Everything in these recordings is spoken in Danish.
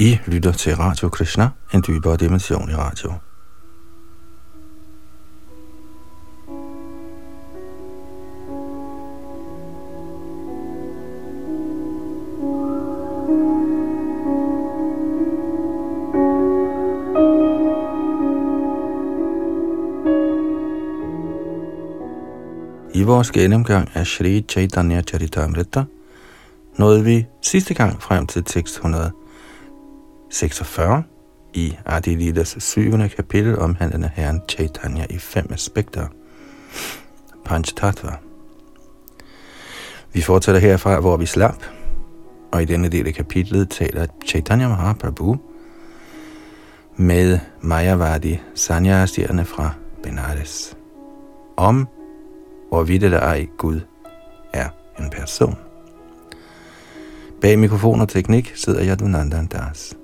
I lytter til Radio Krishna, en dybere dimension i radio. I vores gennemgang af Sri Chaitanya Charitamrita nåede vi sidste gang frem til tekst 100 46 i Adilidas 7. kapitel omhandlende herren Chaitanya i fem aspekter. Panchtattva. Vi fortsætter herfra, hvor vi slap, og i denne del af kapitlet taler Chaitanya Mahaprabhu med Mayavadi sanyasierne fra Benares om hvorvidt eller ej Gud er en person. Bag mikrofon og teknik sidder jeg, Yadunandan Das.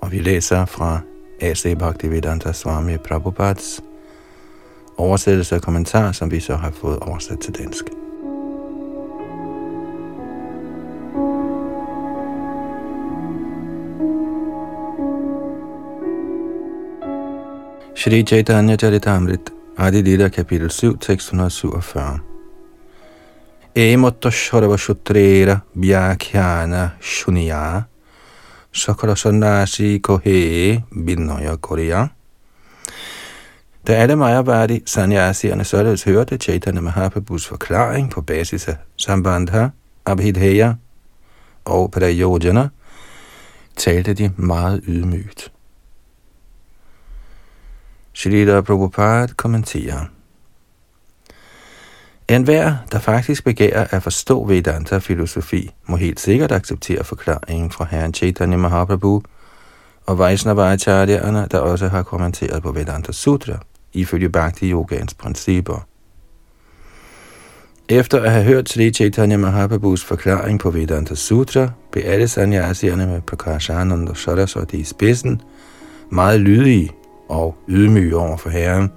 Og vi læser fra A.C. Bhaktivedanta Swami Prabhupads oversættelse og kommentar, som vi så har fået oversat til dansk. Shri Chaitanya Charitamrit Adi Lila kapitel 7, tekst 147. Emotta Shorava Shutrera Vyakhyana Shuniya Sakara Sannasi Kohe Binoya Korea Da alle Mayavadi sanyasierne således hørte Chaitanya Mahaprabhus forklaring på basis af Sambandha, Abhidheya og Prayojana, talte de meget ydmygt. Shrita Prabhupada kommenterer. En hver, der faktisk begærer at forstå Vedanta-filosofi, må helt sikkert acceptere forklaringen fra herren Chaitanya Mahaprabhu og Vaishnava-acharyerne, der også har kommenteret på Vedanta Sutra, ifølge Bhakti Yogans principper. Efter at have hørt Sri Chaitanya Mahaprabhus forklaring på Vedanta Sutra, blev alle sanyasierne med Prakashananda Saraswati i spidsen meget lydige og ydmyge over for Herren,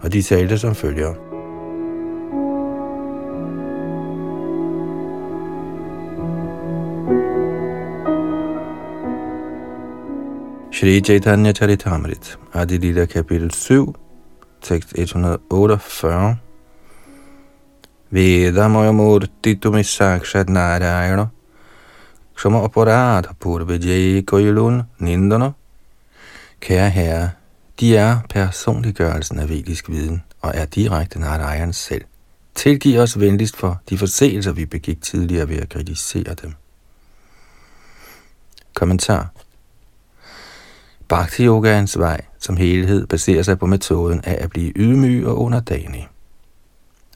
og de talte som følger. Shri Chaitanya Charitamrit, Adilita kapitel 7, tekst 148. Vedamaya murti tumi sakshat narayana, Kshama aparadha purve jay koilun nindana. Kære herre, de er personliggørelsen af vedisk viden og er direkte Narayan selv. Tilgiv os venligst for de forseelser, vi begik tidligere ved at kritisere dem. Kommentar Bhakti Yogaens vej som helhed baserer sig på metoden af at blive ydmyg og underdanig.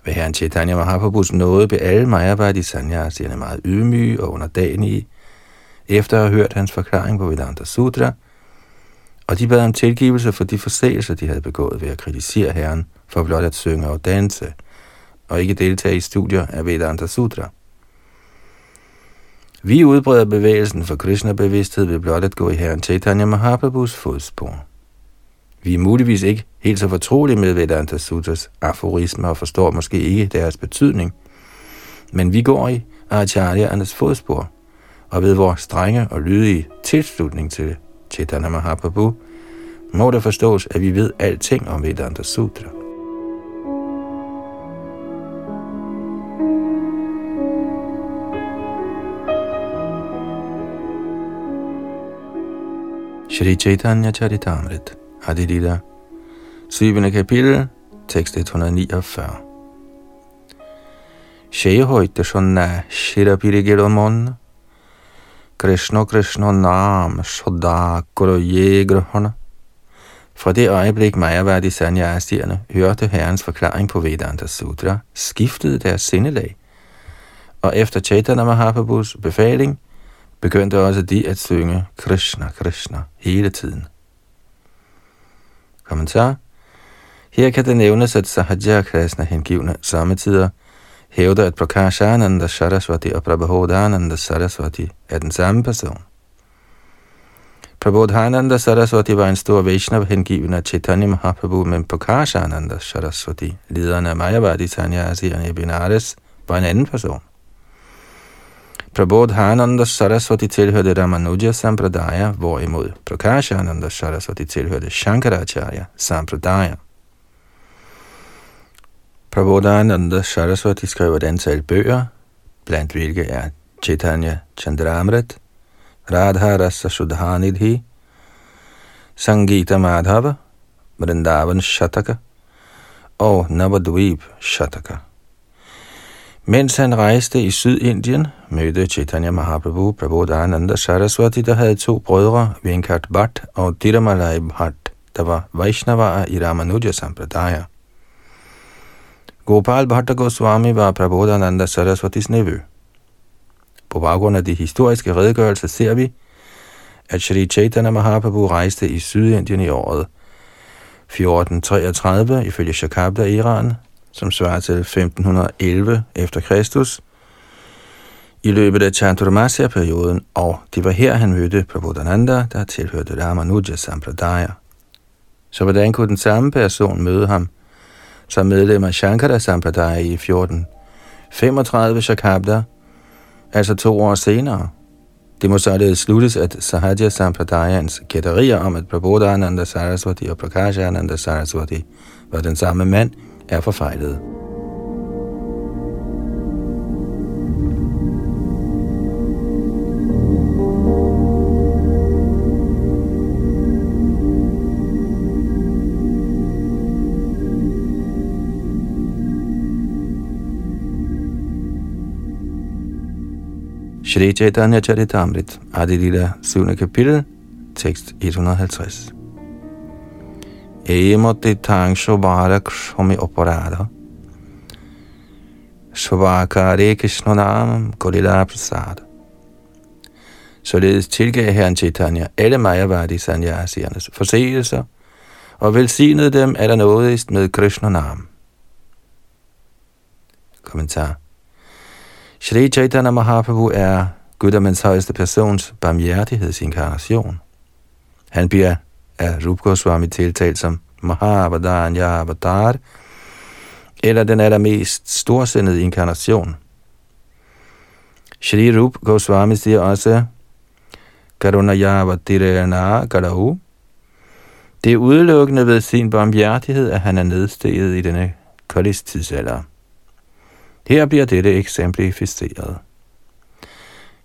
Ved herren Chaitanya Mahaprabhus nåde blev alle Mayavadi sanyasierne meget ydmyge og underdanige, efter at have hørt hans forklaring på Vedanta Sutra – og de bad om tilgivelse for de forseelser, de havde begået ved at kritisere Herren for blot at synge og danse, og ikke deltage i studier af Vedanta Sutra. Vi udbreder bevægelsen for Krishna-bevidsthed ved blot at gå i Herren Chaitanya Mahaprabhus fodspor. Vi er muligvis ikke helt så fortrolige med Vedanta Sutras aforismer og forstår måske ikke deres betydning, men vi går i Acharyernes fodspor, og ved vores strenge og lydige tilslutning til Chaitanya Mahaprabhu, må det forstås, at vi ved alting om Vedanta Sutra. Shri Chaitanya Charitamrit, Adilita, 7. kapitel, tekst 149. Shehoite shonna shirapirigiramon, Krishna Krishna Nam Shodha Guruye Grahana. Fra det øjeblik Majavadi Sanyasierne hørte herrens forklaring på Vedanta Sutra, skiftede deres sindelag. Og efter Chaitanya Mahaprabhus befaling, begyndte også de at synge Krishna Krishna hele tiden. Kommentar Her kan det nævnes, at Sahaja Krishna hengivne samtidig hævder, at Prakashananda Saraswati og Prabodhananda Saraswati er den samme person. Prabodhananda Saraswati var en stor Vaishnav hengiven af Chaitanya Mahaprabhu, men Prakashananda Saraswati, lederen af Mayavadi Sanyasierne i Benares, var en anden person. Prabodhananda Saraswati tilhørte Ramanuja Sampradaya, hvorimod Prakashananda Saraswati tilhørte Shankaracharya Sampradaya. Prabodhananda Saraswati skrev et antal bøger, blandt hvilke er Chaitanya Chandramrit, Radha Rasa Sudhanidhi, Sangita Madhava, Vrindavan Shataka og Navadvip Shataka. Mens han rejste i Sydindien, mødte Chaitanya Mahaprabhu Prabodhananda Saraswati, der havde to brødre, Venkat Bhatt og Dhiramalai Bhatt, der var Vaishnavaer i Ramanuja Sampradaya. Gopal Bhatta Goswami var Prabodhananda Saraswatis nevø. På baggrund af de historiske redegørelser ser vi, at Sri Chaitanya Mahaprabhu rejste i Sydindien i året 1433 ifølge Shakabda Iran, som svarer til 1511 efter Kristus, i løbet af Chanturmasya-perioden, og det var her, han mødte Prabodhananda, der tilhørte Ramanuja Sampradaya. Så hvordan kunne den samme person møde ham som medlem af Shankara Sampradaya i 1435 Shakabda, altså to år senere? Det må således sluttes, at Sahaja Sampradayans gætterier om, at Prabodhananda Saraswati og Prakashananda Saraswati var den samme mand, er forfejlet. Shri Chaitanya Charitamrit, Adilila, 7. kapitel, tekst 150. Emoti tang shobhara oporada. oparada. Krishna Krishnanam Kolila Prasada. Således tilgav Herren Chaitanya alle Majavadi sanyasiernes forseelser, og velsignede dem der nådigst med Krishna Krishnanam. Kommentar Shri Chaitanya Mahaprabhu er guddommens højeste persons barmhjertighedsinkarnation. Han bliver er Rup Goswami tiltalt som Mahavadanya Avatar, eller den allermest storsindede inkarnation. Shri Rup Goswami siger også, Karunayavatirena Karau. Det er udelukkende ved sin barmhjertighed, at han er nedsteget i denne koldis tidsalder. Her bliver dette eksemplificeret.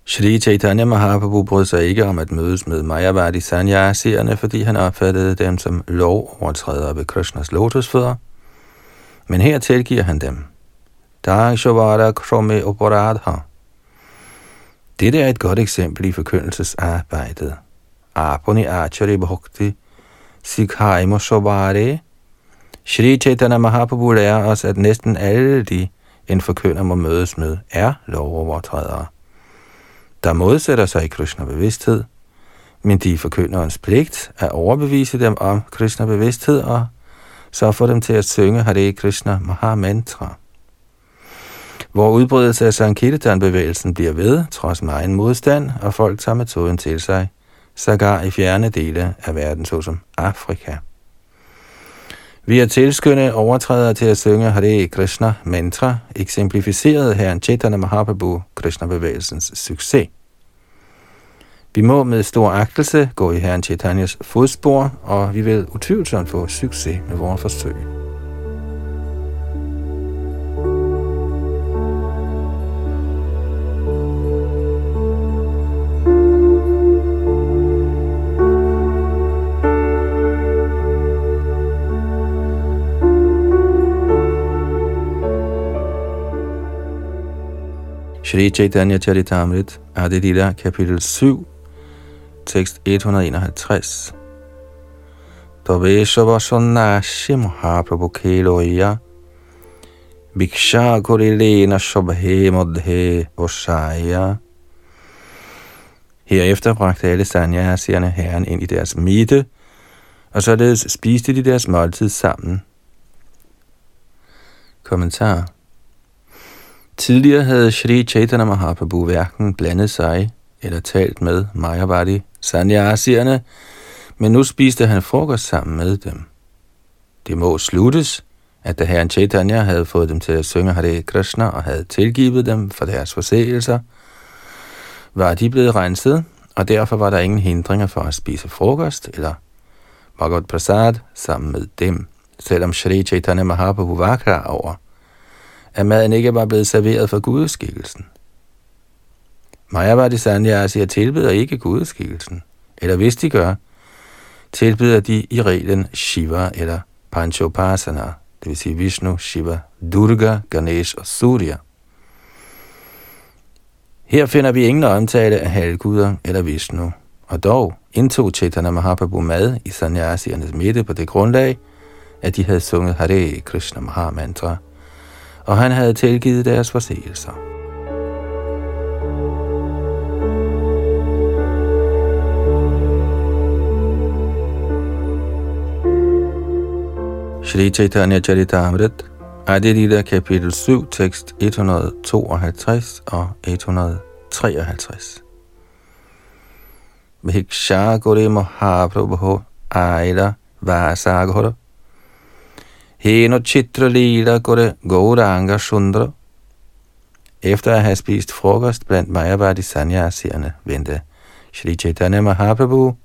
Shri Chaitanya Mahaprabhu brød sig ikke om at mødes med Mayavadi sanyasierne, fordi han opfattede dem som lovovertrædere ved Krishnas lotusfødder. Men her tilgiver han dem. Dangshavara Krome Operadha. Dette er et godt eksempel i forkyndelsesarbejdet. Aponi Achari Bhakti Sikhaimo Shobare. Shri Chaitanya Mahaprabhu lærer os, at næsten alle de en forkynder må mødes med, er lovovertrædere, der modsætter sig i Krishna bevidsthed, men de forkynderens pligt at overbevise dem om Krishna bevidsthed og så få dem til at synge Hare Krishna Maha Mantra. Hvor udbredelse af Sankirtan-bevægelsen bliver ved, trods meget modstand, og folk tager metoden til sig, sågar i fjerne dele af verden, såsom Afrika. Vi at tilskynde overtrædere til at synge Hare Krishna mantra, eksemplificeret herren Chaitanya Mahaprabhu Krishna-bevægelsens succes. Vi må med stor agtelse gå i herren Chaitanyas fodspor, og vi vil utvivlsomt få succes med vores forsøg. Shri Chaitanya Charitamrit, Adilila, kapitel 7, tekst 151. Taveshava Sannashi Mahaprabhu Keloya Bhiksha kurilena Shobhe Modhe Voshaya Herefter bragte alle sanyasierne herren ind i deres midte, og således spiste de deres måltid sammen. Kommentar Tidligere havde Shri Chaitanya Mahaprabhu hverken blandet sig eller talt med Mayavadi sanyasierne, men nu spiste han frokost sammen med dem. Det må sluttes, at da herren Chaitanya havde fået dem til at synge Hare Krishna og havde tilgivet dem for deres forseelser, var de blevet renset, og derfor var der ingen hindringer for at spise frokost eller Bhagavad Prasad sammen med dem, selvom Shri Chaitanya Mahaprabhu var klar over, at maden ikke var blevet serveret for gudeskikkelsen. Mayavadi Sanyasi tilbyder ikke gudeskikkelsen, eller hvis de gør, tilbyder de i reglen Shiva eller Panchopasana, det vil sige Vishnu, Shiva, Durga, Ganesh og Surya. Her finder vi ingen omtale af halvguder eller Vishnu, og dog indtog Chaitanya Mahaprabhu mad i sanyasiernes midte på det grundlag, at de havde sunget Hare Krishna Maha Mantra, og han havde tilgivet deres forseelser. Shri Chaitanya Charitamrit, Adilita kapitel 7, tekst 152 og 153. Bhiksha Guri Mahaprabhu Aila Vasagora Heno Chitra Lila Gure Gauranga Sundra Efter at have spist frokost blandt Mayavadi Sanyasierne vendte Shri Chaitanya Mahaprabhu,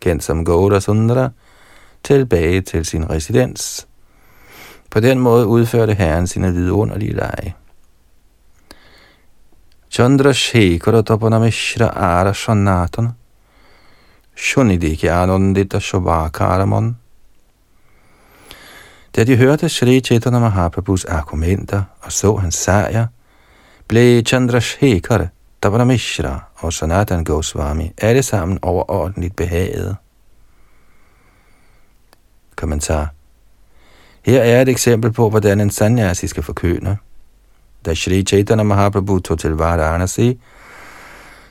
kendt som Gaura Sundra, tilbage til sin residens. På den måde udførte herren sine vidunderlige lege. Chandra Shekhara Tapanamishra Ara Shanatana Shunidiki Anandita Shobhakaramon da de hørte Sri Chaitanya Mahaprabhus argumenter og så hans sejr, blev Chandrasekhar, Mishra og Sanatan Goswami alle sammen overordentligt behaget. Kommentar Her er et eksempel på, hvordan en sanyasi skal forkøne. Da Sri Chaitanya Mahaprabhu tog til Varanasi,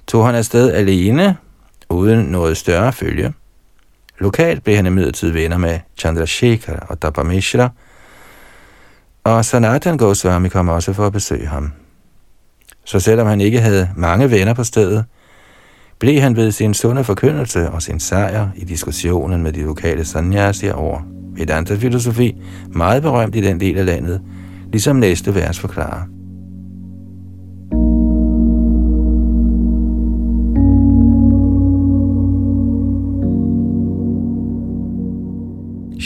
tog han afsted alene, uden noget større følge. Lokalt blev han imidlertid venner med Chandrasekhar og Dabamishra, og Sanatan Goswami kom også for at besøge ham. Så selvom han ikke havde mange venner på stedet, blev han ved sin sunde forkyndelse og sin sejr i diskussionen med de lokale sanyasier over Vedanta-filosofi meget berømt i den del af landet, ligesom næste vers forklarer.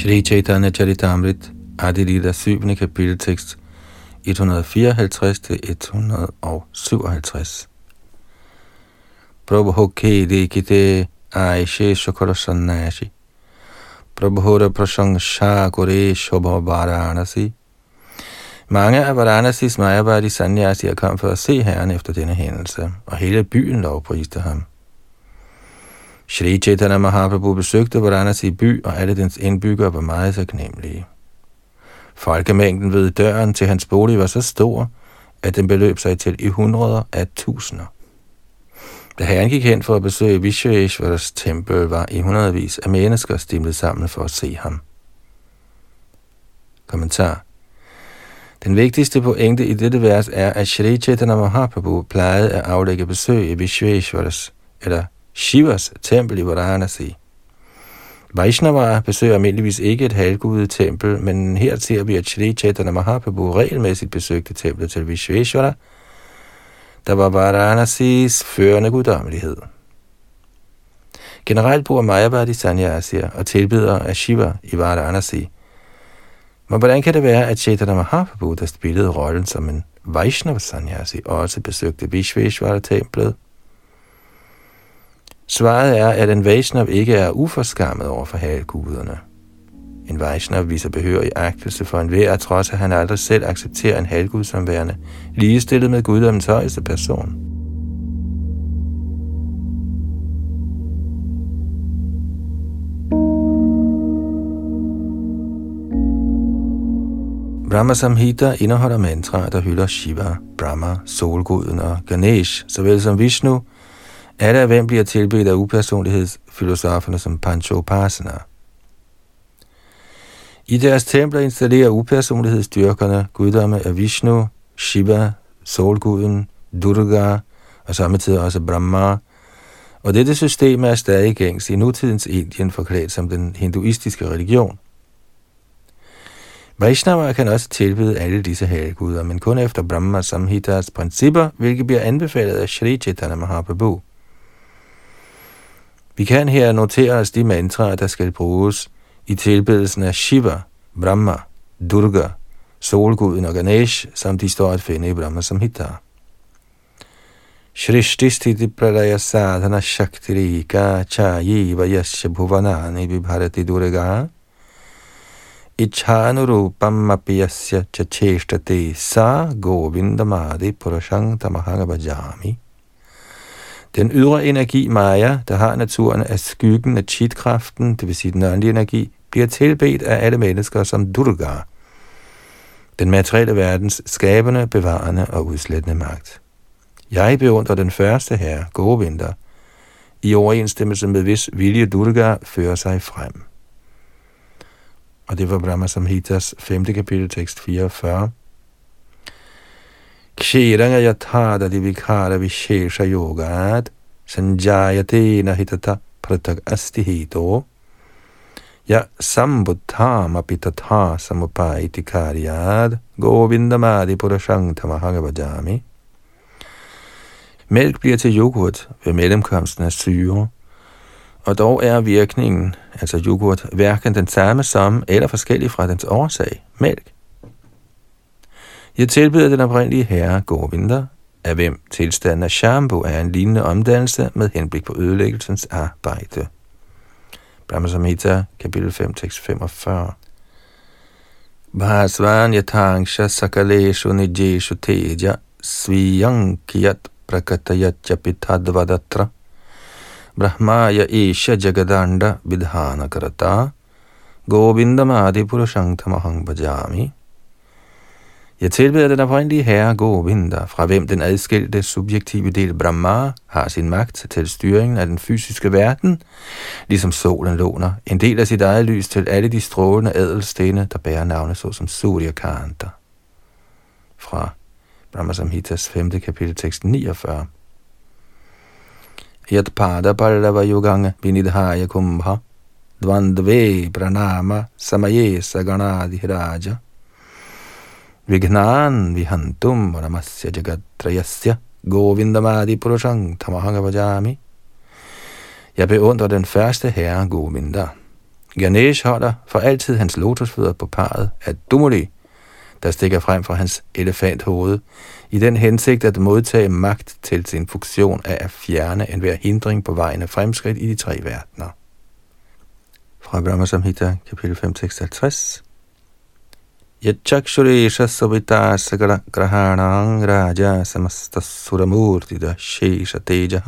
Shri Chaitanya Charitamrit, Adilita 7. kapitel tekst 154-157. Prabhu kede kite Aishe Shukara Prabhu Prabhura Prasangsha Kore Shobha Varanasi mange af Varanasis Mayavadi Sanyasier kom for at se herren efter denne hændelse, og hele byen lovpriste ham. Shri Chaitanya Mahaprabhu besøgte Varanasi by, og alle dens indbyggere var meget taknemmelige. Folkemængden ved døren til hans bolig var så stor, at den beløb sig til i hundreder af tusinder. Da herren gik hen for at besøge Vishveshvaras tempel, var i hundredvis af mennesker stimlet sammen for at se ham. Kommentar Den vigtigste pointe i dette vers er, at Shri Chaitanya Mahaprabhu plejede at aflægge besøg i Vishveshvaras, eller Shivas tempel i Varanasi. Vaishnava besøger almindeligvis ikke et halvgudet tempel, men her ser vi, at Shri Chaitanya Mahaprabhu regelmæssigt besøgte templet til Vishveshwara, der var Varanasis førende guddommelighed. Generelt bor Mayavadi Sanyasier og tilbyder af Shiva i Varanasi. Men hvordan kan det være, at Chaitanya Mahaprabhu, der spillede rollen som en Vaishnava Sanyasi, også besøgte Vishveshwara-templet? Svaret er, at en Vaishnav ikke er uforskammet over for halguderne. En Vaishnav viser behørig agtelse for en at trods at han aldrig selv accepterer en halvgud som værende, ligestillet med guddommens højeste person. Brahma Samhita indeholder mantraer, der hylder Shiva, Brahma, solguden og Ganesh, såvel som Vishnu, alle af hvem bliver tilbedt af upersonlighedsfilosoferne som Panchopasana. I deres templer installerer upersonlighedsdyrkerne guddomme af Vishnu, Shiva, solguden, Durga og samtidig også Brahma, og dette system er stadig gængs i nutidens Indien forklædt som den hinduistiske religion. Vaishnava kan også tilbyde alle disse halvguder, men kun efter Brahma Samhitas principper, hvilket bliver anbefalet af Sri Chaitanya Mahaprabhu. Vi kan her notere os de mantraer, der skal bruges i tilbedelsen af Shiva, Brahma, Durga, solguden og Ganesh, som de står at finde i Brahma Samhita. Shrishti Sthiti Pralaya Sadhana Shaktirika Chayiva Yasya Bhuvanani Vibharati Durga ichhanurupam Apiyasya Chacheshtate Sa Govindamadi Purashang Tamahanga Bhajami den ydre energi, Maya, der har naturen af skyggen af chitkraften, det vil sige den åndelige energi, bliver tilbedt af alle mennesker som Durga, den materielle verdens skabende, bevarende og udslættende magt. Jeg beundrer den første her, vinter, i overensstemmelse med hvis vilje Durga fører sig frem. Og det var Brahma Samhitas 5. kapitel, tekst 44. Kshiranga yathada divikara vishesha yogat sanjayate nahitata pratak asti hito ya sambuddham apitatha samupaiti karyad govindamadi purashang tamahagavajami Mælk bliver til yoghurt ved mellemkomsten af syre, og dog er virkningen, altså yoghurt, hverken den samme som eller forskellig fra dens årsag, mælk. Jeg tilbyder den oprindelige herre Govinda, af hvem tilstanden af Shambu er en lignende omdannelse med henblik på ødelæggelsens arbejde. Brahma Samhita, kapitel 5, tekst 45. Bhasvan yathangsha sakaleshu nijeshu teja sviyankiyat prakatayatya pitadvadatra brahmaya isha jagadanda vidhana karata govindamadi purushang tamahang bhajami jeg tilbeder den oprindelige herre Govinda, fra hvem den adskilte subjektive del Brahma har sin magt til styringen af den fysiske verden, ligesom solen låner en del af sit eget lys til alle de strålende ædelstene, der bærer navne såsom Surya Kanta. Fra Brahma Samhitas 5. kapitel tekst 49. Yat pada pallava yuganga vinidhaya kumbha dvandve pranama samaye saganadhiraja Vignan vihantum namasya jagatrayasya govindamadi purushang tamahangavajami. Jeg beundrer den første herre Govinda. Ganesh holder for altid hans lotusfødder på parret af Dumuli, der stikker frem fra hans elefanthoved, i den hensigt at modtage magt til sin funktion af at fjerne enhver hindring på vejen af fremskridt i de tre verdener. Fra Brahma Samhita, kapitel 5, tekst 50. यच्छक्षुरेशसवितासग्रहाणां राजा समस्तः सुरमूर्तिदः शेषतेजः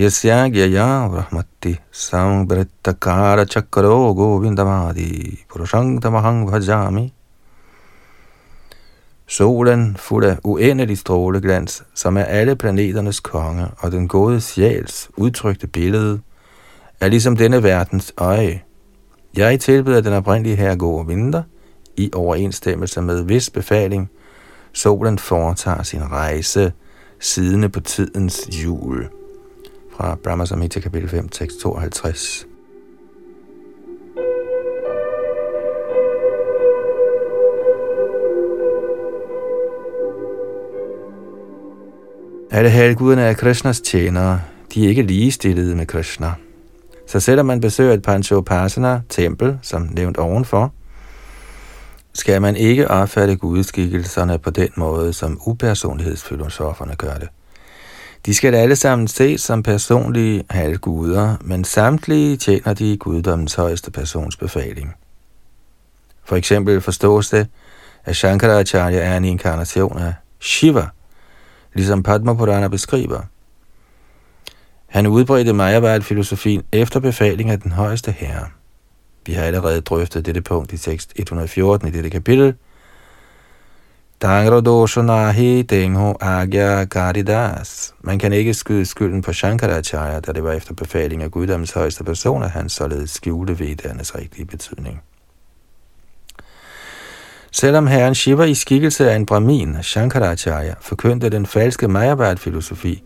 यस्याज्ञया ब्रह्मत्ति संवृत्तकारचक्रो गोविन्दमादि पुरुषं तमहं भजामि Solen fuld af uendelig stråleglans, som er alle planeternes konge og den gode sjæls udtrykte billede, er ligesom denne verdens øje. Jeg tilbeder den oprindelige herre Govinda, i overensstemmelse med vis befaling, solen foretager sin rejse, sidende på tidens hjul. Fra Brahma Samhita kapitel 5, tekst 52. Alle halvguderne er Krishnas tjenere. De er ikke ligestillede med Krishna. Så selvom man besøger et Panchopasana tempel, som nævnt ovenfor, skal man ikke opfatte gudskikkelserne på den måde, som upersonlighedsfilosoferne gør det. De skal alle sammen ses som personlige halvguder, men samtlige tjener de guddommens højeste persons befaling. For eksempel forstås det, at Shankaracharya er en inkarnation af Shiva, ligesom Padma Purana beskriver. Han udbredte Mayavad-filosofien efter befaling af den højeste herre. Vi har allerede drøftet dette punkt i tekst 114 i dette kapitel. Dangro doshonahi dengho agya garidas. Man kan ikke skyde skylden på Shankaracharya, da det var efter befaling af guddommens højeste person, at han således skjulte vedernes rigtige betydning. Selvom herren Shiva i skikkelse af en brahmin, Shankaracharya, forkyndte den falske Mayavad-filosofi,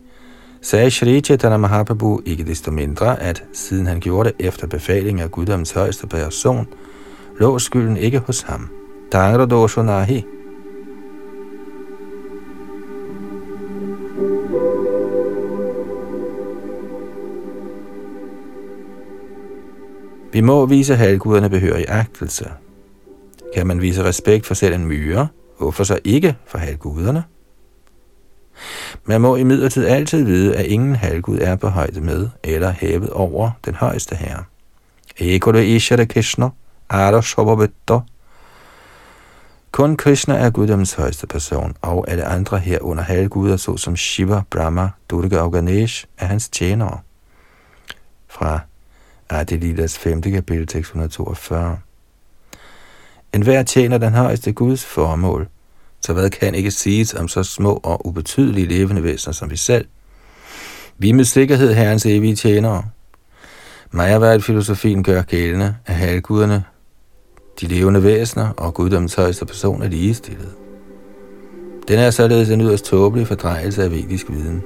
sagde Shri Chaitanya Mahaprabhu ikke desto mindre, at siden han gjorde det efter befaling af guddommens højeste person, lå skylden ikke hos ham. Tangra dosho nahi. Vi må vise halvguderne behørig agtelse. Kan man vise respekt for selv en myre, hvorfor så ikke for halvguderne? Man må imidlertid altid vide, at ingen halvgud er på højde med eller hævet over den højeste herre. Ekole Ishara Krishna, Ara Shobhabetta. Kun Krishna er guddoms højeste person, og alle andre her under halvguder, såsom Shiva, Brahma, Durga og Ganesh, er hans tjenere. Fra Adelidas 5. kapitel, 642. En hver tjener den højeste Guds formål, så hvad kan ikke siges om så små og ubetydelige levende væsener som vi selv? Vi med sikkerhed herrens evige tjenere. Majaværd-filosofien gør gældende, at halvguderne, de levende væsener og guddommens højeste person er ligestillet. Den er således en yderst tåbelig fordrejelse af vedisk viden.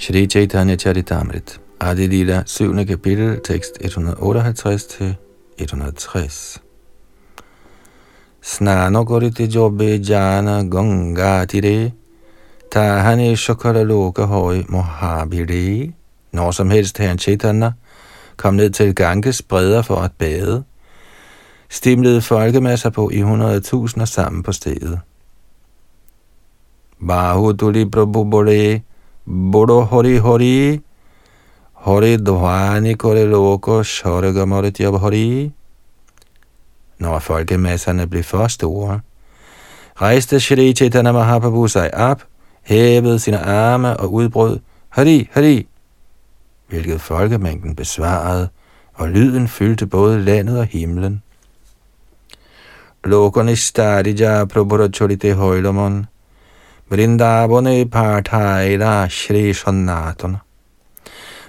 Shri Chaitanya Charitamrit, Adi Lila, 7. kapitel, tekst 158 til 160. Snano gorite jobbe jana ganga tire, tahane shokara loka hoi mohabire. Når som helst herren Chaitanya kom ned til Ganges bredder for at bade, stimlede folkemasser på i hundredtusinder sammen på stedet. Bahuduli Prabhu Bore, Bodo Hori Hori, Hori Dvani Kore Loko Shoregamorit Yab Hori. Når folkemasserne blev for store, rejste Shri Chaitanya Mahaprabhu sig op, hævede sine arme og udbrød, Hari, Hari, hvilket folkemængden besvarede, og lyden fyldte både landet og himlen. Lokone stadija prabhura cholite hoilamon, Vrindavane Parthaira Shri Sanatana.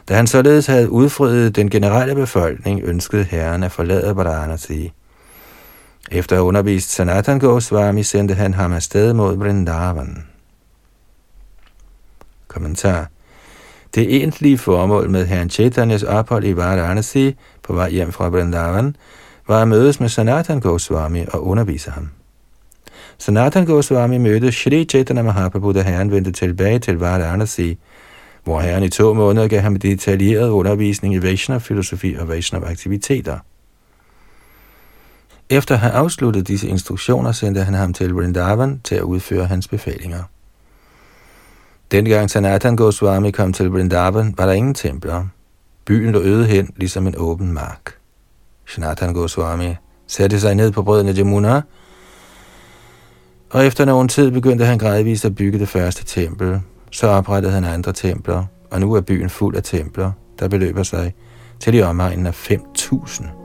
Da han således havde udfriet den generelle befolkning, ønskede herren at forlade Varanasi. Efter at have undervist Sanatan Goswami, sendte han ham afsted mod Vrindavan. Kommentar. Det egentlige formål med herren Chaitanyas ophold i Varanasi på vej hjem fra Vrindavan var at mødes med Sanatan Goswami og undervise ham. Sanatan Goswami mødte Shri Chaitanya Mahaprabhu, da herren vendte tilbage til Varanasi, hvor herren i to måneder gav ham detaljeret undervisning i Vaishnav-filosofi og Vaishnav-aktiviteter. Efter at have afsluttet disse instruktioner, sendte han ham til Vrindavan til at udføre hans befalinger. Dengang Sanatan Goswami kom til Vrindavan, var der ingen templer. Byen lå øde hen, ligesom en åben mark. Sanatan Goswami satte sig ned på brødene Jamuna, og efter nogen tid begyndte han gradvist at bygge det første tempel. Så oprettede han andre templer, og nu er byen fuld af templer, der beløber sig til i omegnen af 5.000.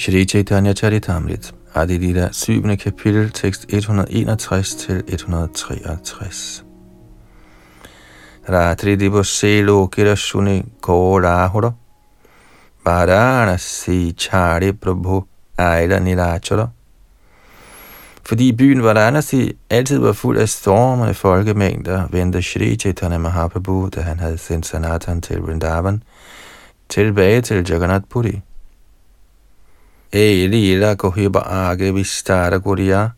Shri Chaitanya Charitamrit, Adilita 7. kapitel, tekst 161 til 163. Ratri divose lokira shuni korahura, Varanasi chari prabhu aila nilachara. Fordi byen Varanasi altid var fuld af stormende folkemængder, vendte Shri Chaitanya Mahaprabhu, da han havde sendt Sanatan til Vrindavan, tilbage til Jagannath Puri. Elila Gohiba Age Vistara Guriya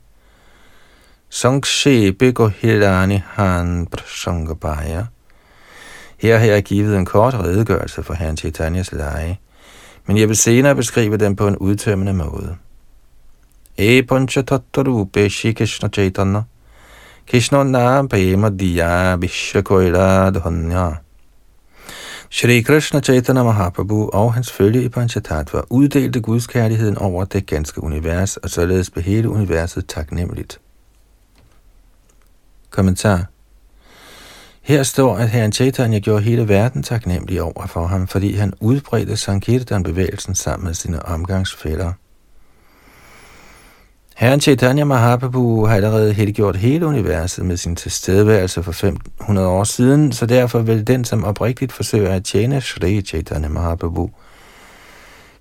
Sangshepe Gohilani Han Prasangabaya Her har jeg givet en kort redegørelse for herren Chaitanyas lege, men jeg vil senere beskrive den på en udtømmende måde. E Panchatattarupe Shri Krishna Chaitanya. Krishna naam Prema Diya Vishwakoila Dhanya Shri Krishna Chaitanya Mahaprabhu og hans følge i Panchatattva uddelte Guds kærligheden over det ganske univers, og således blev hele universet taknemmeligt. Kommentar Her står, at herren Chaitanya gjorde hele verden taknemmelig over for ham, fordi han udbredte Sankirtan-bevægelsen sammen med sine omgangsfælder. Herren Chaitanya Mahaprabhu har allerede helgjort hele universet med sin tilstedeværelse for 500 år siden, så derfor vil den, som oprigtigt forsøger at tjene Shri Chaitanya Mahaprabhu,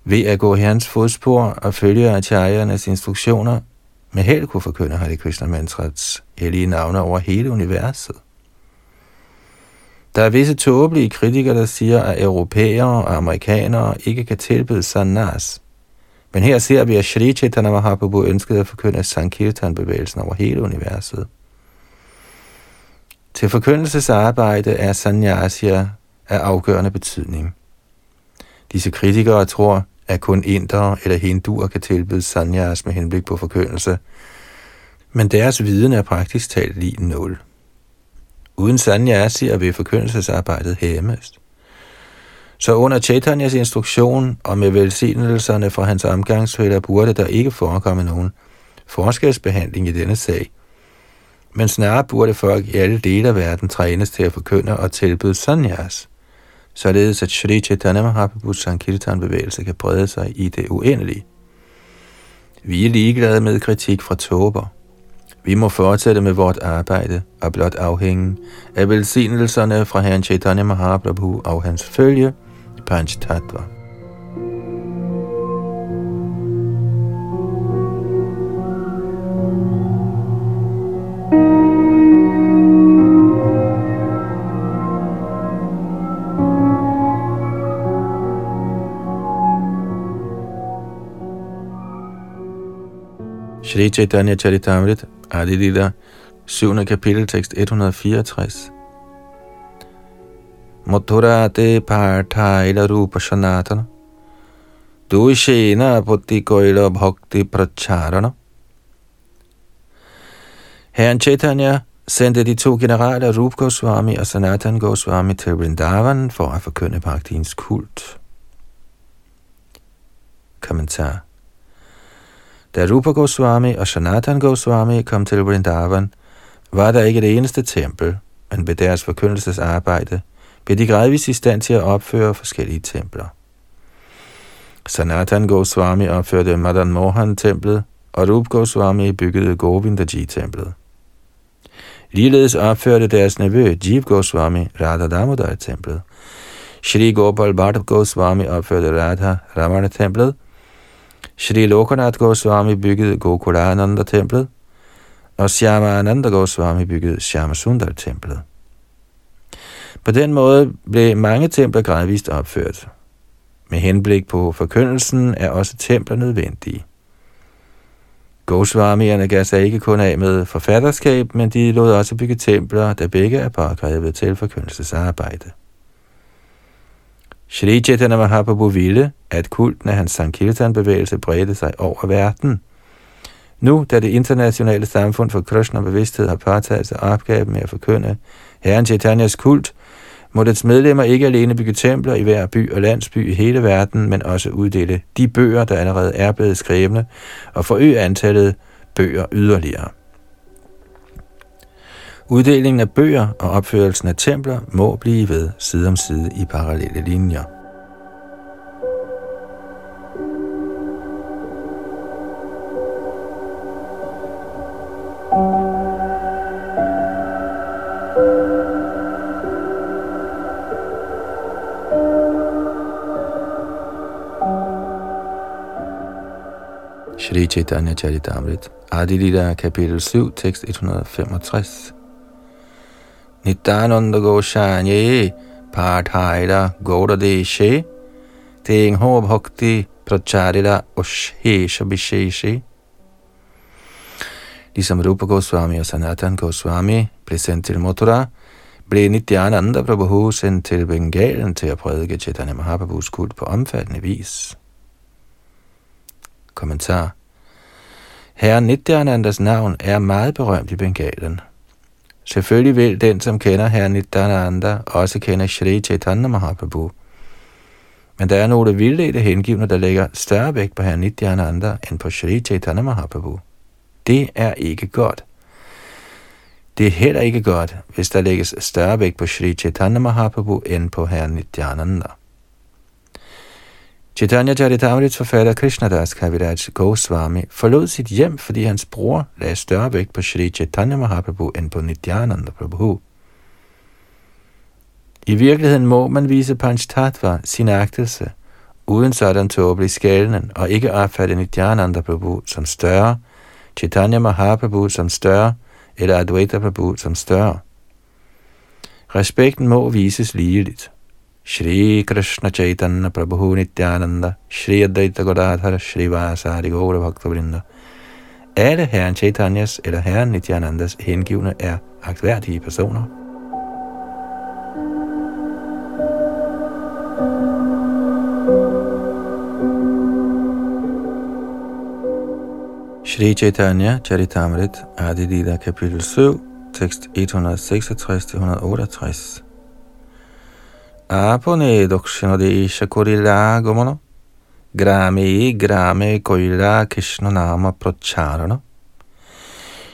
ved at gå herrens fodspor og følge acharjernes instruktioner, med held kunne forkynde Hare Krishna mantrats hellige navne over hele universet. Der er visse tåbelige kritikere, der siger, at europæere og amerikanere ikke kan tilbyde sannas. Men her ser vi, at Shri Chaitanya Mahaprabhu ønskede at forkynde Sankirtan-bevægelsen over hele universet. Til forkyndelsesarbejde er sanyasya af afgørende betydning. Disse kritikere tror, at kun indere eller hinduer kan tilbyde sanyas med henblik på forkyndelse, men deres viden er praktisk talt lige nul. Uden sanyasi vil forkyndelsesarbejdet hæmmes. Så under Chaitanyas instruktion og med velsignelserne fra hans omgangsfælder burde der ikke forekomme nogen forskelsbehandling i denne sag. Men snarere burde folk i alle dele af verden trænes til at forkynde og tilbyde sanyas, således at Shri Chaitanya Mahaprabhu's Sankirtan-bevægelse kan brede sig i det uendelige. Vi er ligeglade med kritik fra tåber. Vi må fortsætte med vort arbejde og blot afhænge af velsignelserne fra Herren Chaitanya Mahaprabhu og hans følge, Panch Tattva. Shri Chaitanya Charitamrit, Adi Lila, 7. kapitel, tekst 164. Mathurate Parthaila Rupa Sanatana Duishena Putti Koila Bhakti Pracharana Herren Chaitanya sendte de to generaler Rup Goswami og Sanatan Goswami til Vrindavan for at forkynde Bhaktiens kult. Kommentar. Da Rupa Goswami og Sanatan Goswami kom til Vrindavan, var der ikke det eneste tempel, men ved deres forkyndelsesarbejde blev de gradvist i stand til at opføre forskellige templer. Sanatan Goswami opførte Madan Mohan-templet, og Rup Goswami byggede Govindaji-templet. Ligeledes opførte deres nevø Jeev Goswami Radha Damodar-templet. Shri Gopal Bhatt Goswami opførte Radha Ramana-templet. Shri Lokanath Goswami byggede Gokulananda-templet. Og Shyama Ananda Goswami byggede Shyama Sundar-templet. På den måde blev mange templer gradvist opført. Med henblik på forkyndelsen er også templer nødvendige. Goswamierne gav sig ikke kun af med forfatterskab, men de lod også bygge templer, der begge er påkrævet til forkyndelsesarbejde. Shri Chaitanya Mahaprabhu ville, at kulten af hans Sankirtan-bevægelse bredte sig over verden. Nu, da det internationale samfund for Krishna bevidsthed har påtaget sig opgaven med at forkynde Herren Chaitanyas kult, må dets medlemmer ikke alene bygge templer i hver by og landsby i hele verden, men også uddele de bøger, der allerede er blevet skrevne, og forøge antallet bøger yderligere. Uddelingen af bøger og opførelsen af templer må blive ved side om side i parallelle linjer. Chaitanya Charitamrit, Adilita kapitel 7, tekst 165. Nityananda Goshanye Parthaira Gaudadeshe Teng Hob Bhakti Pracharila Oshesha Bisheshe Ligesom Rupa Goswami og Sanatan Goswami blev sendt til Mathura, blev Nityananda Prabhu sendt til Bengalen til at prædike Chaitanya Mahaprabhus kult på omfattende vis. Kommentar Herre Nityanandas navn er meget berømt i Bengalen. Selvfølgelig vil den, som kender herre Nityananda, også kende Shri Chaitanya Mahaprabhu. Men der er nogle vildledte hengivne, der lægger større vægt på herre Nityananda end på Shri Chaitanya Mahaprabhu. Det er ikke godt. Det er heller ikke godt, hvis der lægges større vægt på Shri Chaitanya Mahaprabhu end på herre Nityananda. Chaitanya Charitamrits forfatter Krishnadas Kaviraj Goswami forlod sit hjem, fordi hans bror lagde større vægt på Sri Chaitanya Mahaprabhu end på Nityananda Prabhu. I virkeligheden må man vise Panchtatva sin agtelse, uden sådan tåbelig skælden, og ikke opfatte Nityananda Prabhu som større, Chaitanya Mahaprabhu som større, eller Advaita Prabhu som større. Respekten må vises ligeligt. Shri Krishna Chaitanya Prabhu Nityananda, Shri Advaita Godadhara, Shri Vasari Gaura Bhakta Alle herren Chaitanyas eller herren Nityanandas hengivne er agtværdige personer. Shri Chaitanya Charitamrit Adi Lila kapitel 7, tekst 166-168. Apone dokshino desha korila gomono, grame grame koila krishna nama pracharana.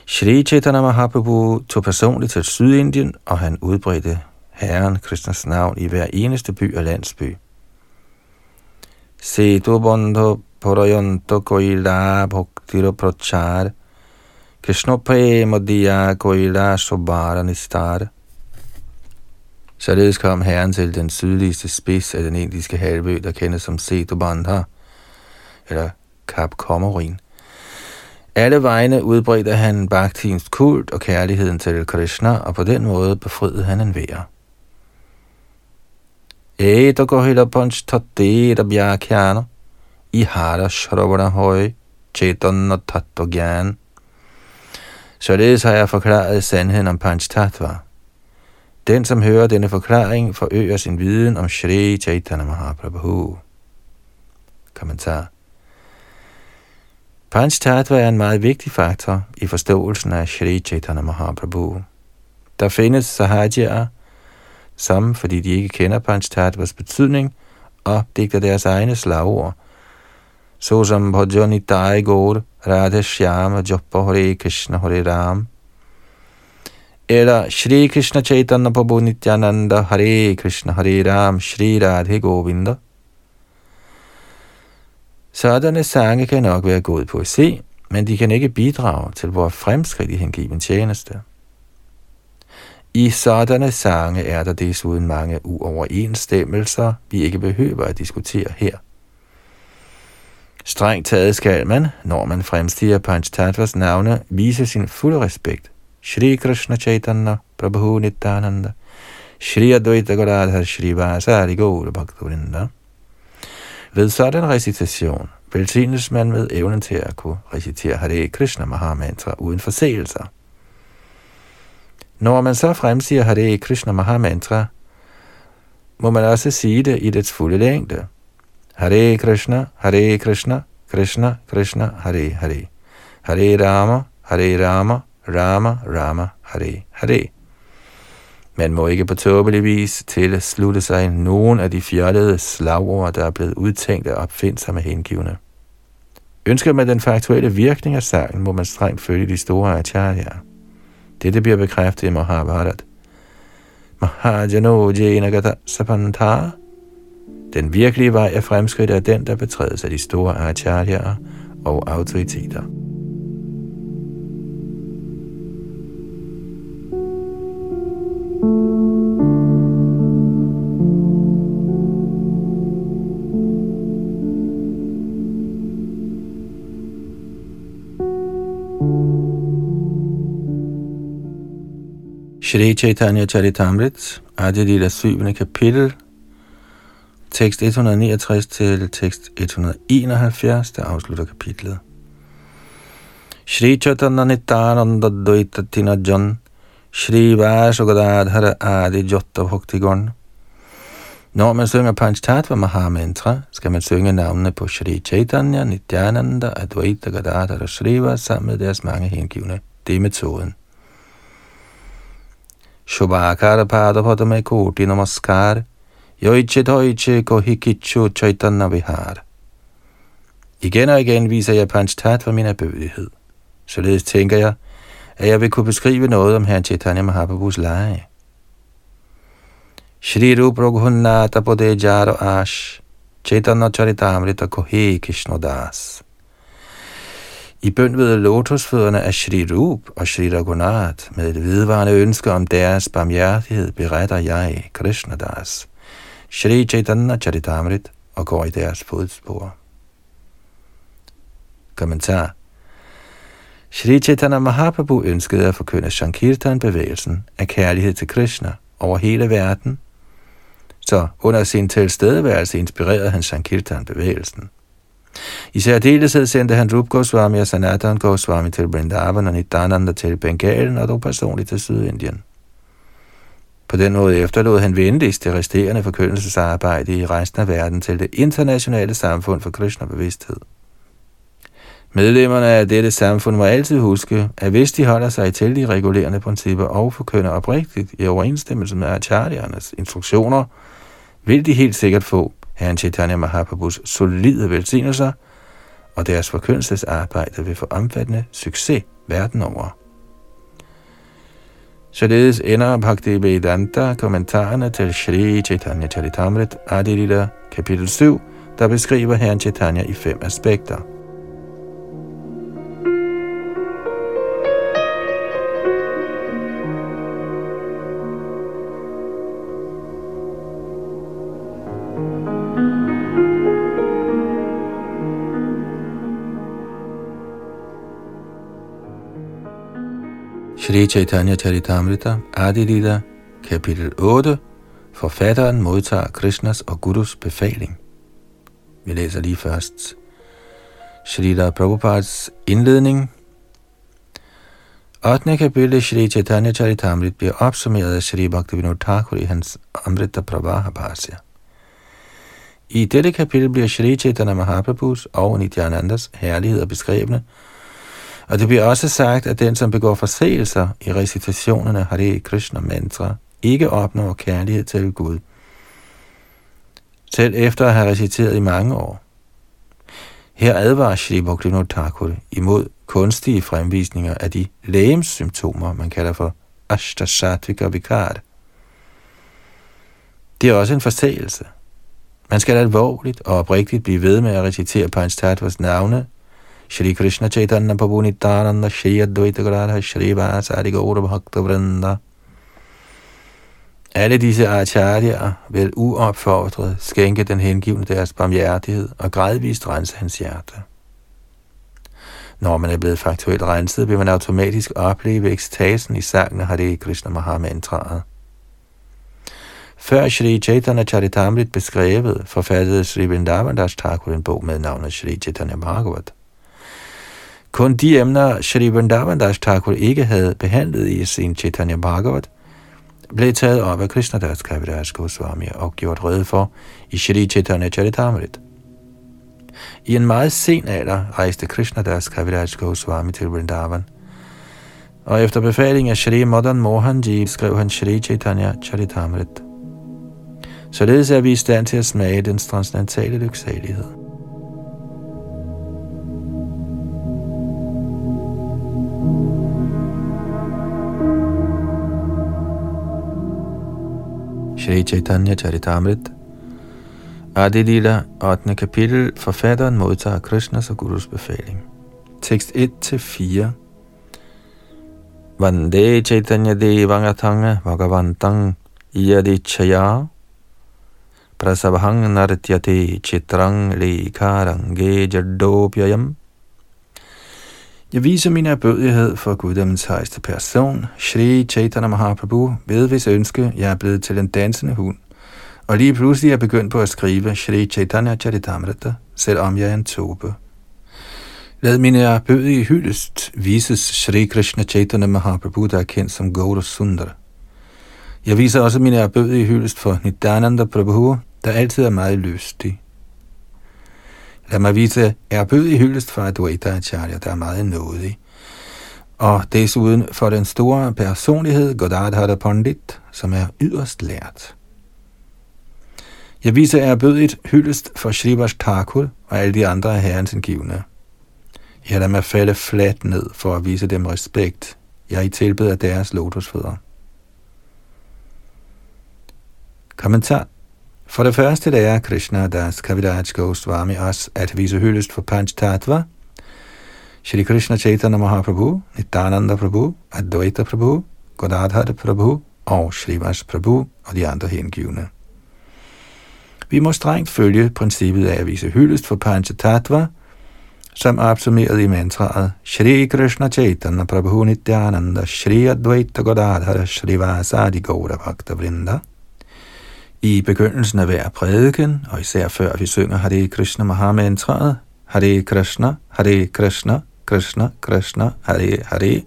Shri Chaitanya Mahaprabhu tog personligt til Sydindien, og han udbredte Herren Kristens navn i hver eneste by og landsby. Setu bondo Parayanto Koila bhaktiro Prachar Krishna Prema Diya Koila Sobara Nistar Således kom herren til den sydligste spids af den indiske halvø, der kendes som Setubandha, eller Kap Komorin. Alle vegne udbredte han bhaktiens kult og kærligheden til Krishna, og på den måde befriede han en vær. Eta kohila panch tatte i ihara shravana høj, chetan og tattva. Således har jeg forklaret sandheden om Panchtatva. Tatva. Den, som hører denne forklaring, forøger sin viden om Shri Chaitanya Mahaprabhu. Kommentar. Panch Tattva er en meget vigtig faktor i forståelsen af Shri Chaitanya Mahaprabhu. Der findes sahajyaer, som, fordi de ikke kender Panch Tattvas betydning, opdigter deres egne slagord – såsom Bhajani Dai Radha Shyam, Joppa Hare Krishna Hare Ram, eller Shri Krishna Chaitanya Prabhu Nityananda Hare Krishna Hare Ram Shri Radhe Govinda. Sådanne sange kan nok være god se, men de kan ikke bidrage til vores fremskridt i hengiven tjeneste. I sådanne sange er der desuden mange uoverensstemmelser, vi ikke behøver at diskutere her. Strengt taget skal man, når man fremstiger Panchtattvas navne, vise sin fulde respekt. Shri Krishna Chaitanya Prabhu Nityananda Shri Advaita Gadadhar Shri Vasari Gaura Bhaktivinoda Ved sådan recitation velsignes man med evnen til at kunne recitere Hare Krishna Mahamantra uden forseelser. Når man så fremsiger Hare Krishna Mahamantra, må man også sige det i dets fulde længde. Hare Krishna, Hare Krishna, Krishna Krishna, Hare Hare. Hare Rama, Hare Rama, Rama Rama, Hare Hare. Man må ikke på tåbelig vis tilslutte sig nogen af de fjollede slagord, der er blevet udtænkt af opfindsomme hengivne. Ønsker man den faktuelle virkning af sangen, må man strengt følge de store acharya. Dette bliver bekræftet i Mahabharat. Mahajano Jenagata Sapantha den virkelige vej af fremskridt er den, der betrædes af de store acharyaer og autoriteter. Shri Chaitanya Charitamrit, Adilila 7. kapitel, tekst 169 til tekst 171, der afslutter kapitlet. Shri Chaitanya Nityananda Dvaita Tinajan Shri Vasugadadhara Adi Jotta Bhaktigon Når man synger Panchtatva Mahamantra, skal man synge navnene på Shri Chaitanya, Nityananda, Advaita Gadadhara Shriva sammen med deres mange hengivne. Det er metoden. Shubhakar Padapadame Koti Namaskar Yoiche Doiche Kohikichu Chaitanya Vihar. Igen og igen viser jeg Panchtat for min erbødighed. Således tænker jeg, at jeg vil kunne beskrive noget om herren Chaitanya Mahaprabhus leje. Shri Rup Raghunatha Pode Ash Chaitanya Charitamrita Kohe Krishnadas. I bøn ved lotusfødderne af Shri Rup og Shri Raghunath med et vedvarende ønske om deres barmhjertighed beretter jeg, Krishnadas, Shri Chaitanya Charitamrit og går i deres fodspor. Kommentar Shri Chaitanya Mahaprabhu ønskede at forkynde Sankirtan-bevægelsen af kærlighed til Krishna over hele verden, så under sin tilstedeværelse inspirerede han Sankirtan-bevægelsen. I særdeleshed sendte han Rup Goswami og Sanatan Goswami til Vrindavan og Nityananda til Bengalen og dog personligt til Sydindien. På den måde efterlod han venligst det resterende forkyndelsesarbejde i resten af verden til det internationale samfund for Krishna-bevidsthed. Medlemmerne af dette samfund må altid huske, at hvis de holder sig til de regulerende principper og forkynder oprigtigt i overensstemmelse med acharyernes instruktioner, vil de helt sikkert få Herren Chaitanya Mahaprabhus solide velsignelser, og deres forkyndelsesarbejde vil få omfattende succes verden over. Således ender Bhakti Vedanta kommentarerne til Shri Chaitanya Charitamrit Adilita kapitel 7, der beskriver Herren Chaitanya i fem aspekter – Shri Chaitanya Charitamrita, Adilita, kapitel 8. Forfatteren modtager Krishnas og Gurus befaling. Vi læser lige først Srila Prabhupads indledning. 8. kapitel Shri Chaitanya Charitamrit bliver opsummeret af Shri Bhaktivinoda Thakur i hans Amrita Pravaha Bhasya. I dette kapitel bliver Shri Chaitanya Mahaprabhus og Nityanandas herligheder beskrevne, og det bliver også sagt, at den, som begår forseelser i recitationerne Hare Krishna mantra, ikke opnår kærlighed til Gud. Selv efter at have reciteret i mange år. Her advarer Shri Bhaktivinoda Thakur imod kunstige fremvisninger af de lægemssymptomer, man kalder for Ashtashatvika Vikar. Det er også en forseelse. Man skal alvorligt og oprigtigt blive ved med at recitere Pans Tattvas navne Shri Krishna Chaitanya Prabhu Nityananda Shri Advaita Gadadha Shri Vasari Gaura Bhakta Vrinda. Alle disse acharyaer vil uopfordret skænke den hengivne deres barmhjertighed og gradvist rense hans hjerte. Når man er blevet faktuelt renset, vil man automatisk opleve ekstasen i sangen Hare Krishna Mahamantraet. Før Shri Chaitanya Charitamrit beskrevet, forfattede Sri Vrindavan Das Thakur en bog med navnet Shri Chaitanya Bhagavat. Kun de emner, Shri Vrindavan Das Thakur ikke havde behandlet i sin Chaitanya Bhagavat, blev taget op af Krishnadas Kaviraj Goswami og gjort røde for i Shri Chaitanya Charitamrit. I en meget sen alder rejste Krishnadas Kaviraj Goswami til Vrindavan, og efter befaling af Shri Madan Mohanji skrev han Shri Chaitanya Charitamrit. Således er vi i stand til at smage den transcendentale lyksalighed. Shri Chaitanya Charitamrit. Adi Lila, 8. kapitel, forfatteren modtager Krishnas og Gurus befaling. Tekst 1-4 Vande Chaitanya Devangatanga Bhagavantang Chaya Prasabhang Nartyate Chitrang Lekarange Jaddopyayam jeg viser min erbødighed for guddommens højeste person, Shri Chaitanya Mahaprabhu, ved hvis ønske, jeg er blevet til en dansende hund. Og lige pludselig er jeg begyndt på at skrive Shri Chaitanya Charitamrita, selvom jeg er en tobe. Lad min erbødige hyldest vises Shri Krishna Chaitanya Mahaprabhu, der er kendt som Gaura Sundar. Jeg viser også min erbødige hyldest for Nityananda Prabhu, der altid er meget lystig. Lad mig vise i hyldest for Advaita Acharya, der er meget nådig. Og desuden for den store personlighed Godadhara Pandit, som er yderst lært. Jeg viser erbødigt hyldest for Shrivas Thakur og alle de andre af herrens indgivende. Jeg lader mig falde fladt ned for at vise dem respekt. Jeg er i tilbed af deres lotusfødder. Kommentar for det første lærer Krishna Das Kaviraj Goswami os at vise hyldest for Panch Tattva, Shri Krishna Chaitanya Mahaprabhu, Nityananda Prabhu, Advaita Prabhu, Godadhar Prabhu og Shrivas Prabhu og de andre hengivne. Vi må strengt følge princippet af at vise hyldest for Panchatattva, som er opsummeret i mantraet Shri Krishna Chaitanya Prabhu Nityananda Shri Advaita Godadhara Shrivasadi Gaura Bhakta Vrinda. I begyndelsen af hver prædiken, og især før vi synger Hare Krishna Mahamantraet, Hare Krishna, Hare Krishna, Krishna Krishna, Hare Hare,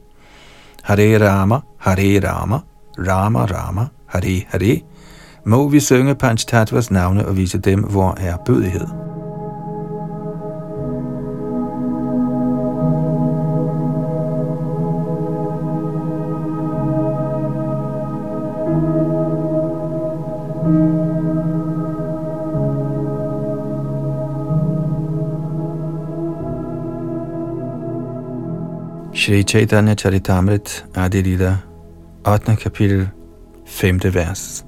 Hare Rama, Hare Rama, Rama Rama, Hare Hare, må vi synge Panchtattvas navne og vise dem, hvor er bødighed. Shri Chaitanya Charitamrit Adilita 8. kapitel 5. vers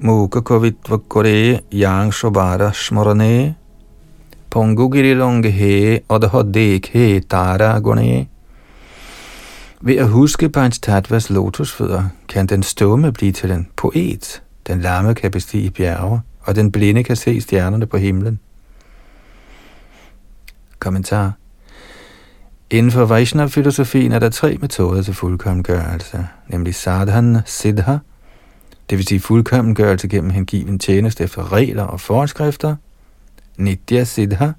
Muka kovitva kore yang shobara smorane Pongugiri longe he odhodek he tara gone Ved at huske Panchtattvas lotusfødder, kan den stumme blive til en poet, den lamme kan bestige bjerge, og den blinde kan se stjernerne på himlen. Kommentar Inden for Vaishnav-filosofien er der tre metoder til fuldkommengørelse, nemlig sadhan siddha, det vil sige fuldkommengørelse gennem hengiven tjeneste efter regler og forskrifter, nitya siddha,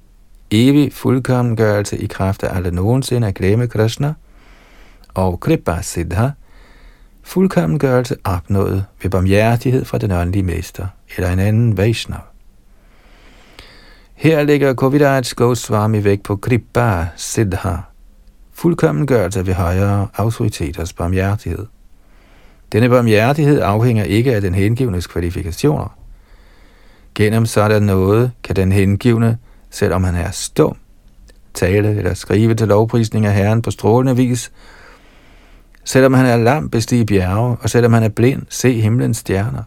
evig fuldkommengørelse i kraft af alle nogensinde at glemme Krishna, og kripa siddha, fuldkommengørelse opnået ved barmhjertighed fra den åndelige mester eller en anden Vaishnav. Her ligger Kovidaj Goswami væk på Kripa Siddha, fuldkommengørelse ved højere autoriteters barmhjertighed. Denne barmhjertighed afhænger ikke af den hengivnes kvalifikationer. Gennem sådan noget kan den hengivne, selvom han er stum, tale eller skrive til lovprisning af Herren på strålende vis, selvom han er lam, bestige bjerge, og selvom han er blind, se himlens stjerner.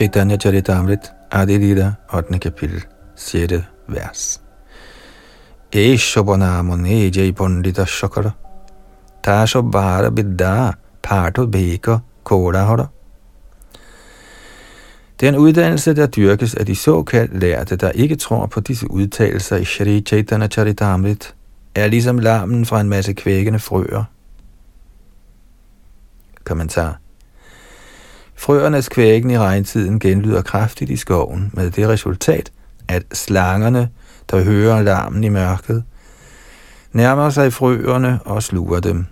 Chaitanya Charitamrit, Adilita, 8. kapitel, 6. vers. Eshobanamone Jai Pandita Shakara, Bara Bidda, Parto Beka, Kodahara. Den uddannelse, der dyrkes af de såkaldt lærte, der ikke tror på disse udtalelser i Shri Chaitanya Charitamrit, er ligesom larmen fra en masse kvækkende frøer. Kommentar Frøernes kvækken i regntiden genlyder kraftigt i skoven, med det resultat, at slangerne, der hører larmen i mørket, nærmer sig frøerne og sluger dem.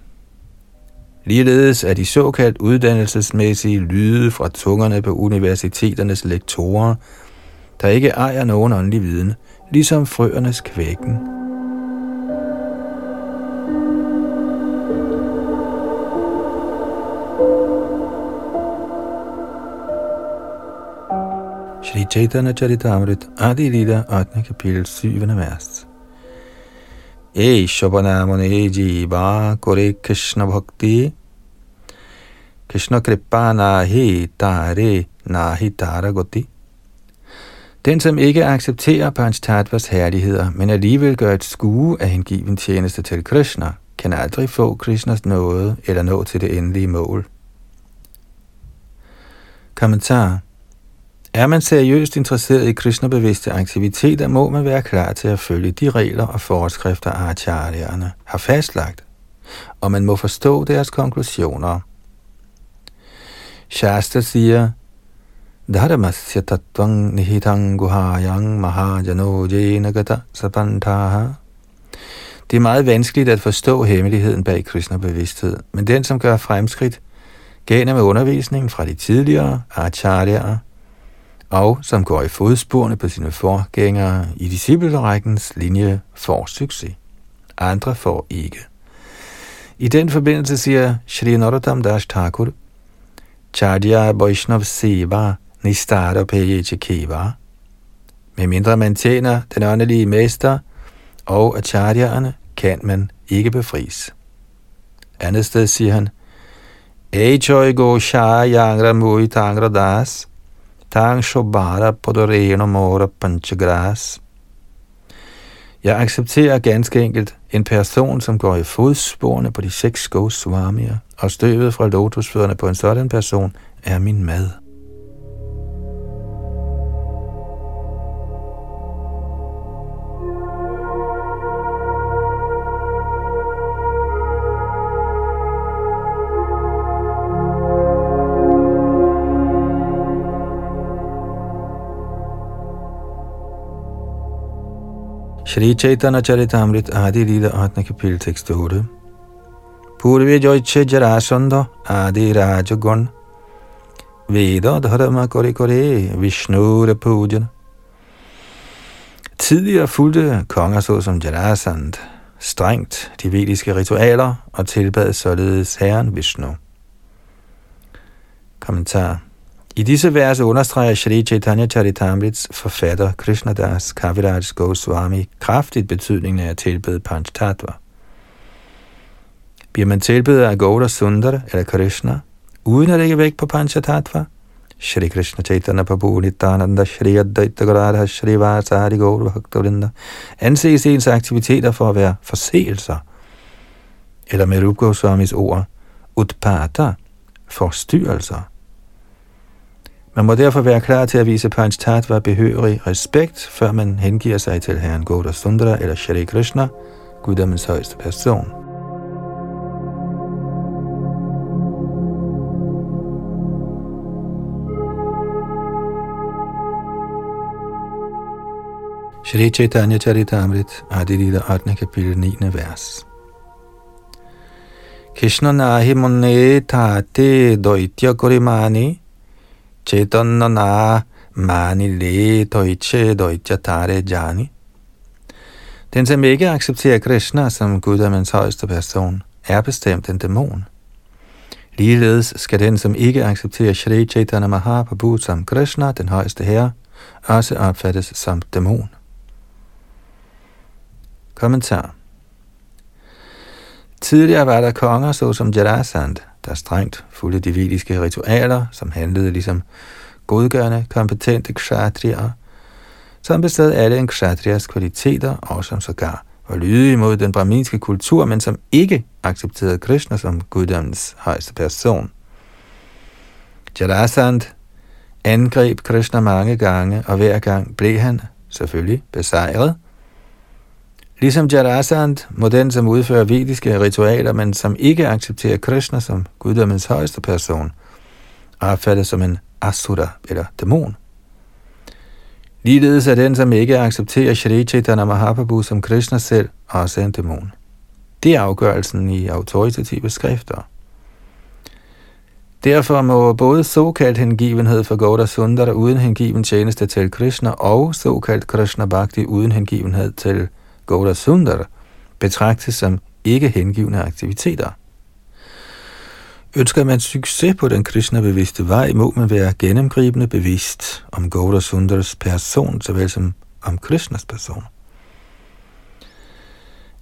Ligeledes er de såkaldt uddannelsesmæssige lyde fra tungerne på universiteternes lektorer, der ikke ejer nogen åndelig viden, ligesom frøernes kvækken. Shri Chaitanya Charitamrit, Adi Lida, 8. kapitel, 7. vers. E Shobanamane Jiva Kore Krishna Bhakti Krishna Kripa Nahi Tare Nahi Tara Goti Den, som ikke accepterer Panchtattvas herligheder, men alligevel gør et skue af hengiven tjeneste til Krishna, kan aldrig få Krishnas nåde eller nå til det endelige mål. Kommentar er man seriøst interesseret i kristnebevidste aktiviteter, må man være klar til at følge de regler og forskrifter, acharyerne har fastlagt, og man må forstå deres konklusioner. Shasta siger, Dharmasya tattvang nihitang guhayang mahajano jenagata sapantaha. Det er meget vanskeligt at forstå hemmeligheden bag Krishna-bevidsthed, men den, som gør fremskridt gennem undervisningen fra de tidligere acharyaer, og som går i fodsporene på sine forgængere i disciplerækkens linje, får succes. Andre får ikke. I den forbindelse siger Shri Narottam Das Thakur, Chadya Vaishnav Seva Nistara Peyeche Keva. Medmindre man tjener den åndelige mester og acharyaerne, kan man ikke befries. Andet sted siger han, Echoy go sha yangra mui tangra das, tang shobara podoreno mora panchagras. Jeg accepterer ganske enkelt en person, som går i fodsporene på de seks Goswamier, og støvet fra lotusfødderne på en sådan person er min mad. Shri Chaitanya Charitamrit Adi Lila 8. kapitel tekst 8. Purve Joyche Jarasandha Adi Rajagon Veda Dharma Kore Kore Vishnura Pujan Tidligere fulgte konger såsom Jarasand strengt de vediske ritualer og tilbad således herren Vishnu. Kommentar i disse vers understreger Shri Chaitanya Charitamrits forfatter Krishnadas Kaviraj Goswami kraftigt betydningen af at tilbede Panchtatva. Bliver man tilbedet af Gaura Sundar eller Krishna, uden at lægge vægt på Panchatattva, Shri Krishna Chaitanya Prabhu Nityananda Shri Advaita Garadha Shri Vasari Gaura Bhaktavrinda, anses ens aktiviteter for at være forseelser, eller med Rup Goswamis ord, utpata, forstyrrelser. Man må derfor være klar til at vise Panch Tattva behørig respekt, før man hengiver sig til Herren Goda Sundara eller Shri Krishna, guddommens højeste person. Shri Chaitanya Charitamrit, Adilila 8. kapitel 9. vers. Krishna nahi munne tate doitya korimani Chaitanya na mani le doiche doitya tare jani. Den, som ikke accepterer Krishna som guddommens højeste person, er bestemt en dæmon. Ligeledes skal den, som ikke accepterer Shri Chaitanya Mahaprabhu som Krishna, den højeste herre, også opfattes som dæmon. Kommentar Tidligere var der konger såsom Jarasand, der strengt fulgte de vediske ritualer, som handlede ligesom godgørende, kompetente kshatriyer, som bestod alle en kshatriyas kvaliteter, og som sågar var lydige imod den brahminske kultur, men som ikke accepterede Krishna som guddommens højeste person. Jarasand angreb Krishna mange gange, og hver gang blev han selvfølgelig besejret – Ligesom Jarasand må den, som udfører vediske ritualer, men som ikke accepterer Krishna som guddommens højeste person, opfattes som en asura eller dæmon. Ligeledes er den, som ikke accepterer Shri Chaitanya Mahaprabhu som Krishna selv, også en dæmon. Det er afgørelsen i autoritative skrifter. Derfor må både såkaldt hengivenhed for Gauda Sundara uden hengiven tjeneste til Krishna og såkaldt Krishna Bhakti uden hengivenhed til Gauda Sundar betragtes som ikke hengivende aktiviteter. Ønsker man succes på den Krishna-bevidste vej, må man være gennemgribende bevidst om Gauda Sundars person, såvel som om Krishnas person.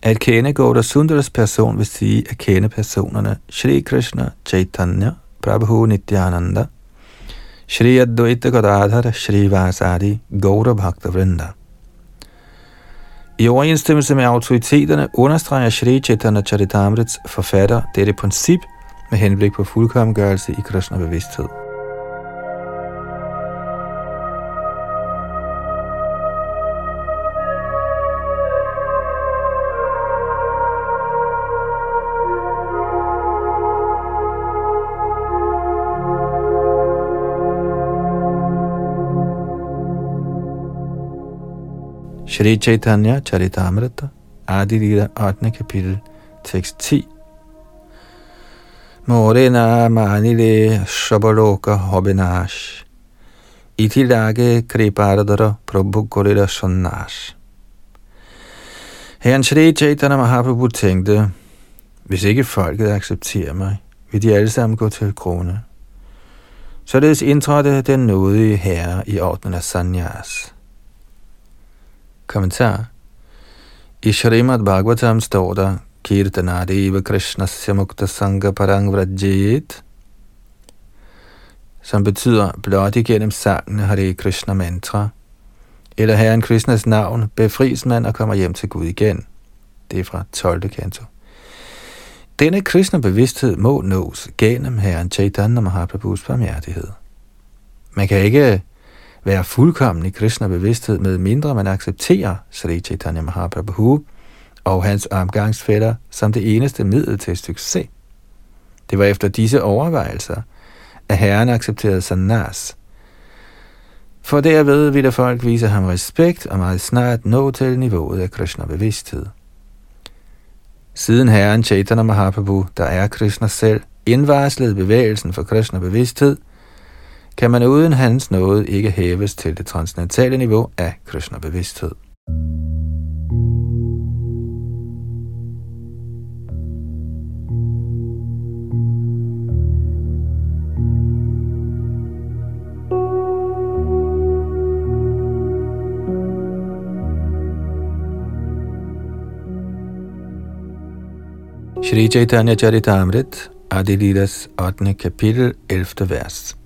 At kende Gauda Sundars person vil sige at kende personerne Shri Krishna, Chaitanya, Prabhu Nityananda, Shri Advaita Gadadhar, Shri Vasadi, Gaura Bhakta Vrinda. I overensstemmelse med autoriteterne understreger Shri Chaitanya Charitamrits forfatter dette princip med henblik på fuldkommengørelse i Krishna-bevidsthed. Shri Chaitanya Charitamrita, Adi Lila 8. kapitel, tekst 10. Morena manile shabaloka hobinash. Itilage kripardara prabhu korida sannash. Herren Shri Chaitanya Mahaprabhu tænkte, Hvis ikke folket accepterer mig, vil de alle sammen gå til krone. Således indtrådte den nådige herre i ordnen af sanyas. Kommentar I Shrimad Bhagavatam står der, Kirtanadeva Krishnasya Mukta Sangha Parang Vrajit, som betyder blot igennem sangen Hare Krishna Mantra, eller Herren Krishnas navn, befries man og kommer hjem til Gud igen. Det er fra 12. kanto. Denne kristne bevidsthed må nås gennem Herren Chaitanya Mahaprabhus barmhjertighed. Man kan ikke være fuldkommen i Krishna bevidsthed, med mindre man accepterer Sri Chaitanya Mahaprabhu og hans omgangsfætter som det eneste middel til succes. Det var efter disse overvejelser, at Herren accepterede sanas. For derved ville folk vise ham respekt og meget snart nå til niveauet af Krishna-bevidsthed. Siden herren Chaitanya Mahaprabhu, der er Krishna selv, indvarslede bevægelsen for Krishna-bevidsthed, kan man uden hans nåde ikke hæves til det transcendentale niveau af Krishna-bevidsthed. Shri Chaitanya Charitamrit, Adilidas 8. kapitel, 11. vers.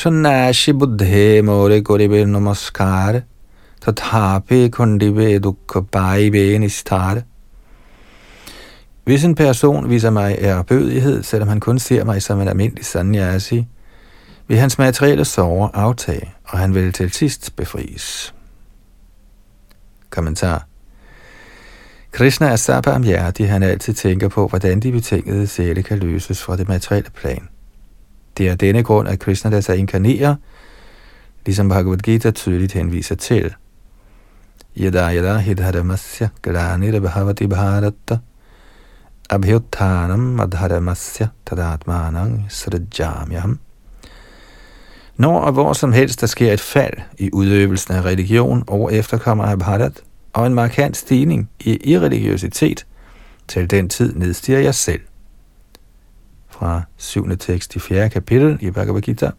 Shannashi buddhe more goribe namaskar, tathape kundibe dukha baibe nistar. Hvis en person viser mig ærbødighed, selvom han kun ser mig som en almindelig sanyasi, vil hans materielle sorger aftage, og han vil til sidst befries. Kommentar Krishna er så barmhjertig, han altid tænker på, hvordan de betingede sjæle kan løses fra det materielle plan. Det er denne grund, at Krishna lader sig inkarnere, ligesom Bhagavad Gita tydeligt henviser til. Yada yada hidharamasya granira bhavati bharata abhyuttanam adharamasya tadatmanang srajamyam. Når og hvor som helst der sker et fald i udøvelsen af religion og efterkommer af Bharat, og en markant stigning i irreligiøsitet. Til den tid nedstiger jeg selv. Fra 7. tekst i 4. kapitel i Bhagavad Gita.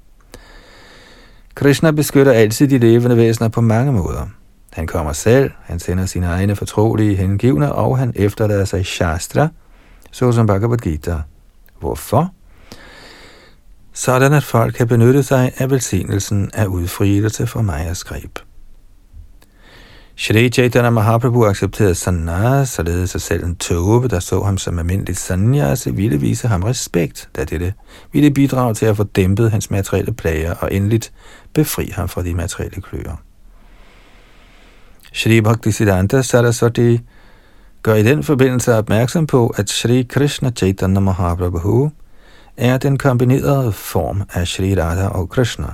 Krishna beskytter altid de levende væsener på mange måder. Han kommer selv, han sender sine egne fortrolige hengivne, og han efterlader sig Shastra, såsom Bhagavad Gita. Hvorfor? Sådan at folk kan benytte sig af velsignelsen af udfrielse for Majas greb. Shri Chaitanya Mahaprabhu accepterede sannyas, således at selv en tåbe, der så ham som almindelig sannyasi, ville vise ham respekt, da dette ville bidrage til at få dæmpet hans materielle plager og endeligt befri ham fra de materielle kløer. Shri Bhaktisiddhanta Saraswati gør i den forbindelse opmærksom på, at Shri Krishna Chaitanya Mahaprabhu er den kombinerede form af Shri Radha og Krishna.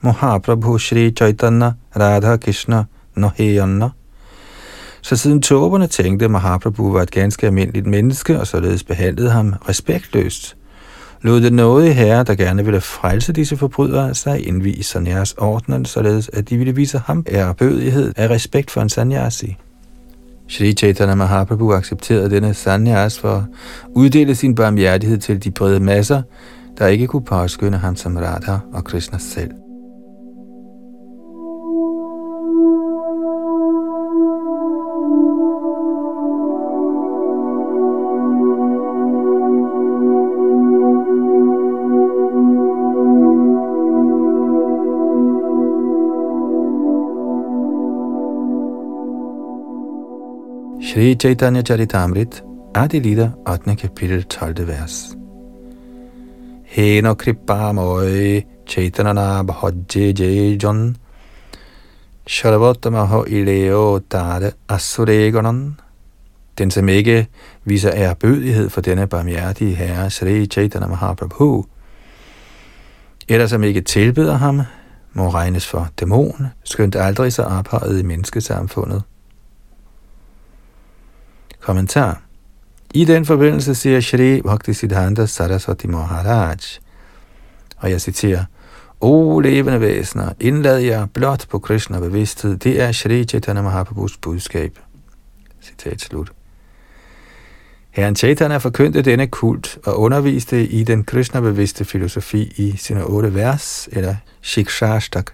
Mahaprabhu Shri Chaitanya Radha Krishna – Noheyanna. Så siden tåberne tænkte, at Mahaprabhu var et ganske almindeligt menneske, og således behandlede ham respektløst, lod det noget herre, der gerne ville frelse disse forbrydere, sig indvise sanyas ordnen, således at de ville vise ham ærbødighed af respekt for en sanyasi. Shri Chaitanya Mahaprabhu accepterede denne sanyas for at uddele sin barmhjertighed til de brede masser, der ikke kunne påskynde ham som Radha og Krishna selv. Shri Chaitanya Charitamrit, Adi Lida, 8. kapitel, 12. vers. Heno kripa moy chaitanana bhajje jejon Sharvatamaho ileo tade asuregonon. Den, som ikke viser ærbødighed for denne barmhjertige herre, Sri Chaitanya Mahaprabhu, eller som ikke tilbeder ham, må regnes for dæmon, skønt aldrig så ophøjet i menneskesamfundet. Kommentar. I den forbindelse siger Shri Bhaktisiddhanta Saraswati Maharaj, og jeg citerer, O levende væsener, indlad jer blot på Krishna bevidsthed, det er Shri Chaitanya Mahaprabhus budskab. Citat slut. Herren Chaitanya forkyndte denne kult og underviste i den Krishna-bevidste filosofi i sine otte vers, eller Shikshashtak.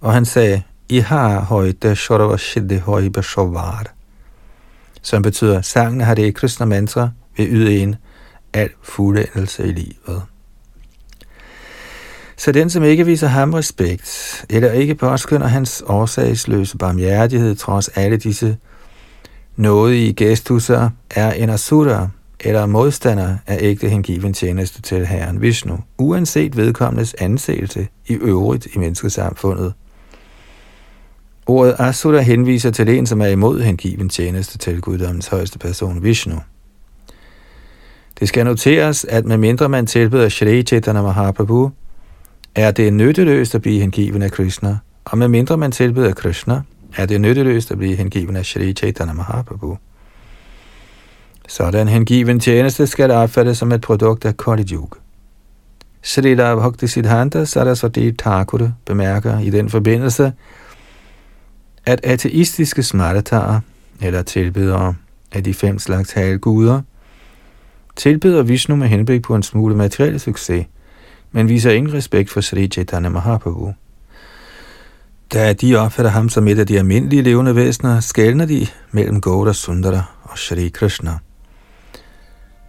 Og han sagde, I har højde Shorava Shidde Højbe Shovar, som betyder, sangen har det Krishna mantra vil yde en al fuldendelse i livet. Så den, som ikke viser ham respekt, eller ikke påskynder hans årsagsløse barmhjertighed trods alle disse nådige gestusser, er en asura, eller modstander af ægte hengiven tjeneste til Herren Vishnu, uanset vedkommendes anseelse i øvrigt i menneskesamfundet. Ordet asura henviser til en, som er imod hengiven tjeneste til guddommens højeste person Vishnu. Det skal noteres, at medmindre man tilbeder Shri Chaitanya Mahaprabhu, er det nytteløst at blive hengiven af Krishna, og medmindre man tilbeder Krishna, er det nytteløst at blive hengiven af Shri Chaitanya Mahaprabhu. Sådan hengiven tjeneste skal opfattes som et produkt af Kali Yuga. Srila Bhakti Siddhanta Saraswati Thakur bemærker i den forbindelse, at ateistiske smartatarer, eller tilbedere af de fem slags halvguder, tilbeder Vishnu med henblik på en smule materiel succes, men viser ingen respekt for Sri Chaitanya Mahaprabhu. Da de opfatter ham som et af de almindelige levende væsener, skældner de mellem Gauda Sundara og Shri Krishna.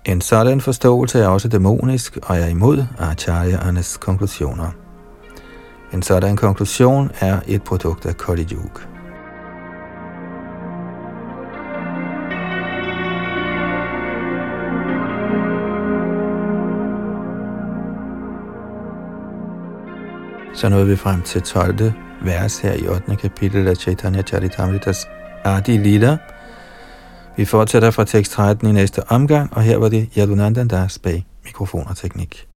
En sådan forståelse er også dæmonisk og er imod Acharyaernes konklusioner. En sådan konklusion er et produkt af Kali Yuga. Så nåede vi frem til 12. vers her i 8. kapitel af Chaitanya Charitamritas Adi Lila. Vi fortsætter fra tekst 13 i næste omgang, og her var det Yadunandan Das bag mikrofon og teknik.